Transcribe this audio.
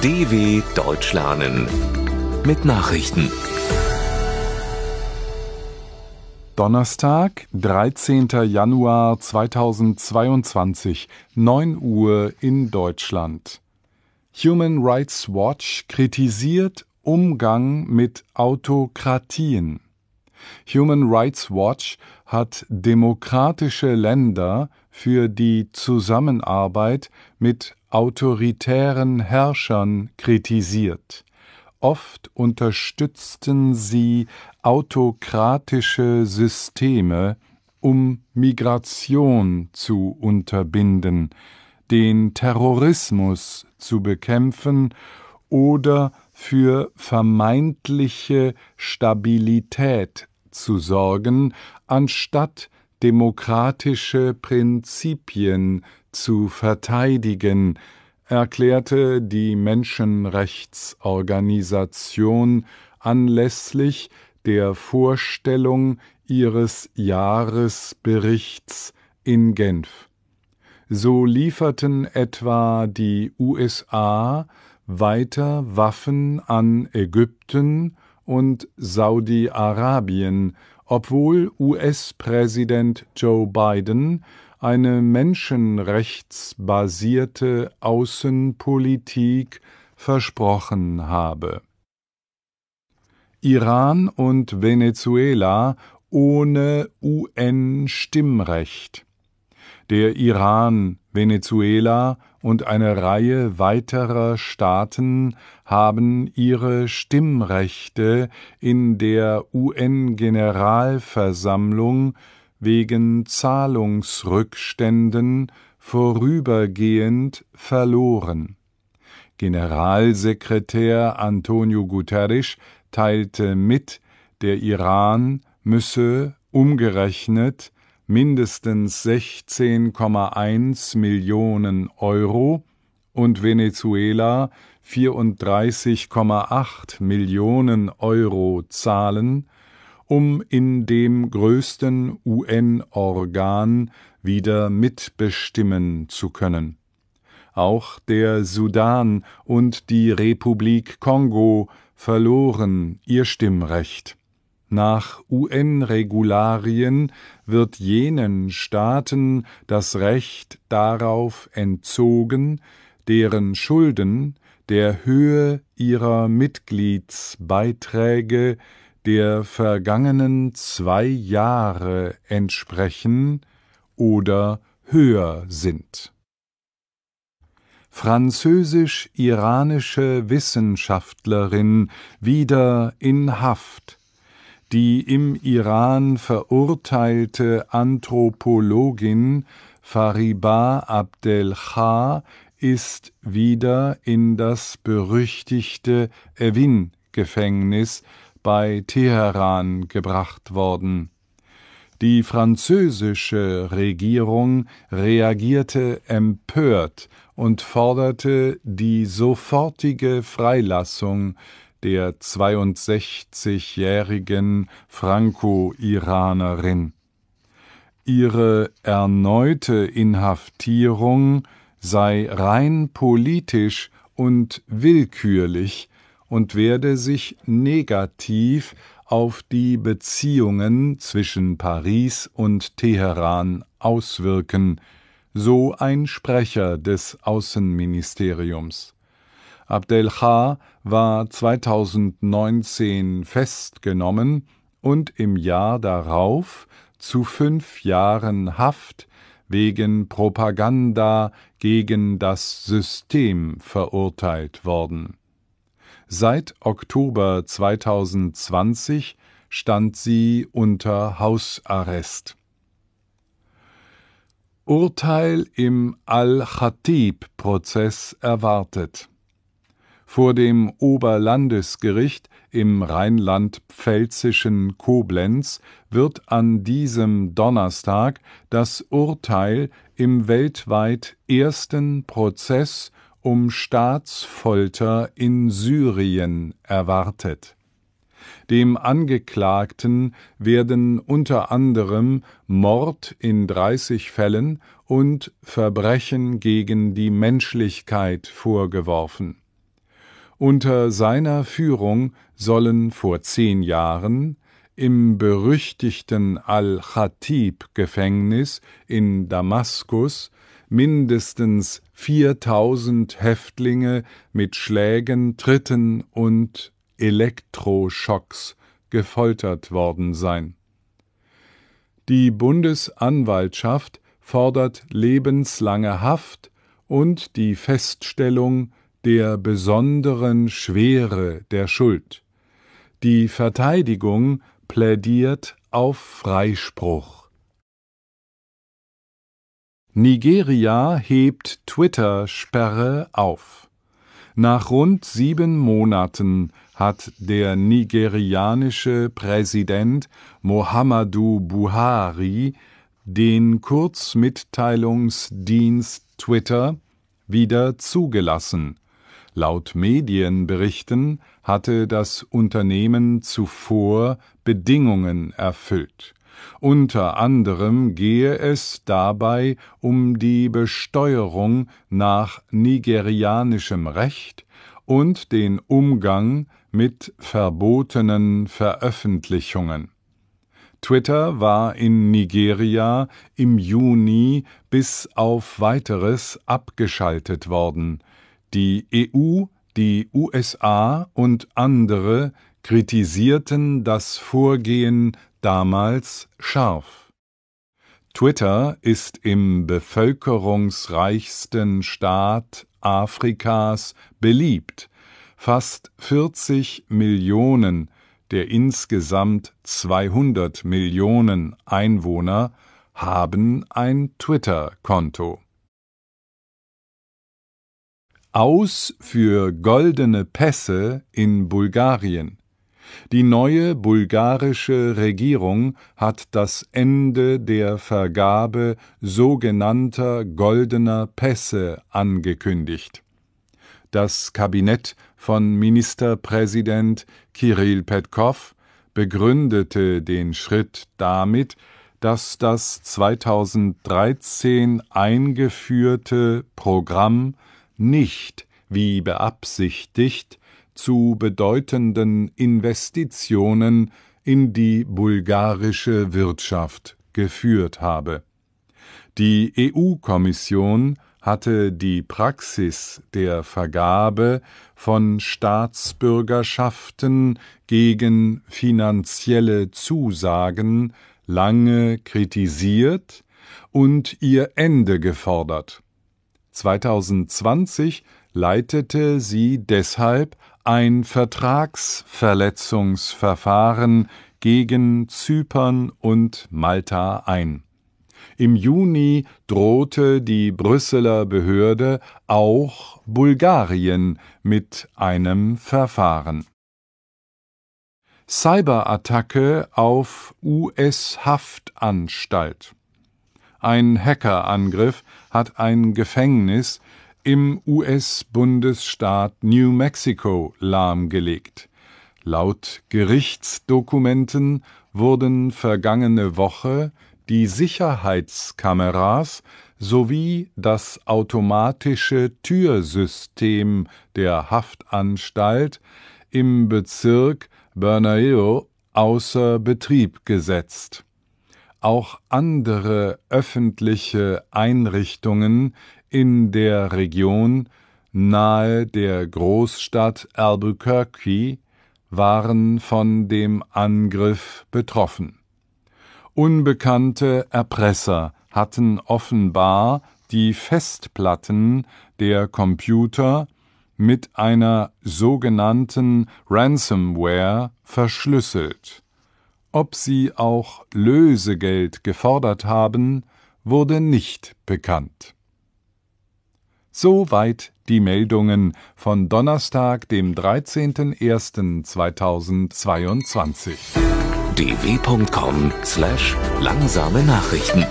DW Deutsch lernen mit Nachrichten. Donnerstag, 13. Januar 2022, 9 Uhr in Deutschland. Human Rights Watch kritisiert Umgang mit Autokratien. Human Rights Watch hat demokratische Länder für die Zusammenarbeit mit autoritären Herrschern kritisiert. Oft unterstützten sie autokratische Systeme, um Migration zu unterbinden, den Terrorismus zu bekämpfen oder für vermeintliche Stabilität zu sorgen, anstatt demokratische Prinzipien zu verteidigen, erklärte die Menschenrechtsorganisation anlässlich der Vorstellung ihres Jahresberichts in Genf. So lieferten etwa die USA weiter Waffen an Ägypten und Saudi-Arabien, obwohl US-Präsident Joe Biden eine menschenrechtsbasierte Außenpolitik versprochen habe. Iran und Venezuela ohne UN-Stimmrecht. Der Iran, Venezuela und eine Reihe weiterer Staaten haben ihre Stimmrechte in der UN-Generalversammlung wegen Zahlungsrückständen vorübergehend verloren. Generalsekretär Antonio Guterres teilte mit, der Iran müsse umgerechnet mindestens 16,1 Millionen Euro und Venezuela 34,8 Millionen Euro zahlen, um in dem größten UN-Organ wieder mitbestimmen zu können. Auch der Sudan und die Republik Kongo verloren ihr Stimmrecht. Nach UN-Regularien wird jenen Staaten das Recht darauf entzogen, deren Schulden der Höhe ihrer Mitgliedsbeiträge der vergangenen zwei Jahre entsprechen oder höher sind. Französisch-iranische Wissenschaftlerin wieder in Haft. Die im Iran verurteilte Anthropologin Fariba Abdelchar ist wieder in das berüchtigte Evin-Gefängnis bei Teheran gebracht worden. Die französische Regierung reagierte empört und forderte die sofortige Freilassung der 62-jährigen Franco-Iranerin. Ihre erneute Inhaftierung sei rein politisch und willkürlich und werde sich negativ auf die Beziehungen zwischen Paris und Teheran auswirken, so ein Sprecher des Außenministeriums. Abdelchar war 2019 festgenommen und im Jahr darauf zu fünf Jahren Haft wegen Propaganda gegen das System verurteilt worden. Seit Oktober 2020 stand sie unter Hausarrest. Urteil im Al-Khatib-Prozess erwartet. Vor dem Oberlandesgericht im rheinland-pfälzischen Koblenz wird an diesem Donnerstag das Urteil im weltweit ersten Prozess um Staatsfolter in Syrien erwartet. Dem Angeklagten werden unter anderem Mord in 30 Fällen und Verbrechen gegen die Menschlichkeit vorgeworfen Unter seiner Führung sollen vor zehn Jahren im berüchtigten Al-Khatib-Gefängnis in Damaskus mindestens 4000 Häftlinge mit Schlägen, Tritten und Elektroschocks gefoltert worden sein. Die Bundesanwaltschaft fordert lebenslange Haft und die Feststellung der besonderen Schwere der Schuld. Die Verteidigung plädiert auf Freispruch. Nigeria hebt Twitter-Sperre auf. Nach rund sieben Monaten hat der nigerianische Präsident Muhammadu Buhari den Kurzmitteilungsdienst Twitter wieder zugelassen. Laut Medienberichten hatte das Unternehmen zuvor Bedingungen erfüllt. Unter anderem gehe es dabei um die Besteuerung nach nigerianischem Recht und den Umgang mit verbotenen Veröffentlichungen. Twitter war in Nigeria im Juni bis auf weiteres abgeschaltet worden. Die EU, die USA und andere kritisierten das Vorgehen damals scharf. Twitter ist im bevölkerungsreichsten Staat Afrikas beliebt. Fast 40 Millionen der insgesamt 200 Millionen Einwohner haben ein Twitter-Konto. Aus für goldene Pässe in Bulgarien. Die neue bulgarische Regierung hat das Ende der Vergabe sogenannter goldener Pässe angekündigt. Das Kabinett von Ministerpräsident Kirill Petkov begründete den Schritt damit, dass das 2013 eingeführte Programm nicht, wie beabsichtigt, zu bedeutenden Investitionen in die bulgarische Wirtschaft geführt habe. Die EU-Kommission hatte die Praxis der Vergabe von Staatsbürgerschaften gegen finanzielle Zusagen lange kritisiert und ihr Ende gefordert. 2020 leitete sie deshalb ein Vertragsverletzungsverfahren gegen Zypern und Malta ein. Im Juni drohte die Brüsseler Behörde auch Bulgarien mit einem Verfahren. Cyberattacke auf US-Haftanstalt. Ein Hackerangriff hat ein Gefängnis im US-Bundesstaat New Mexico lahmgelegt. Laut Gerichtsdokumenten wurden vergangene Woche die Sicherheitskameras sowie das automatische Türsystem der Haftanstalt im Bezirk Bernalillo außer Betrieb gesetzt. Auch andere öffentliche Einrichtungen in der Region nahe der Großstadt Albuquerque waren von dem Angriff betroffen. Unbekannte Erpresser hatten offenbar die Festplatten der Computer mit einer sogenannten Ransomware verschlüsselt. Ob sie auch Lösegeld gefordert haben, wurde nicht bekannt. Soweit die Meldungen von Donnerstag, dem 13.01.2022 dw.com/langsame Nachrichten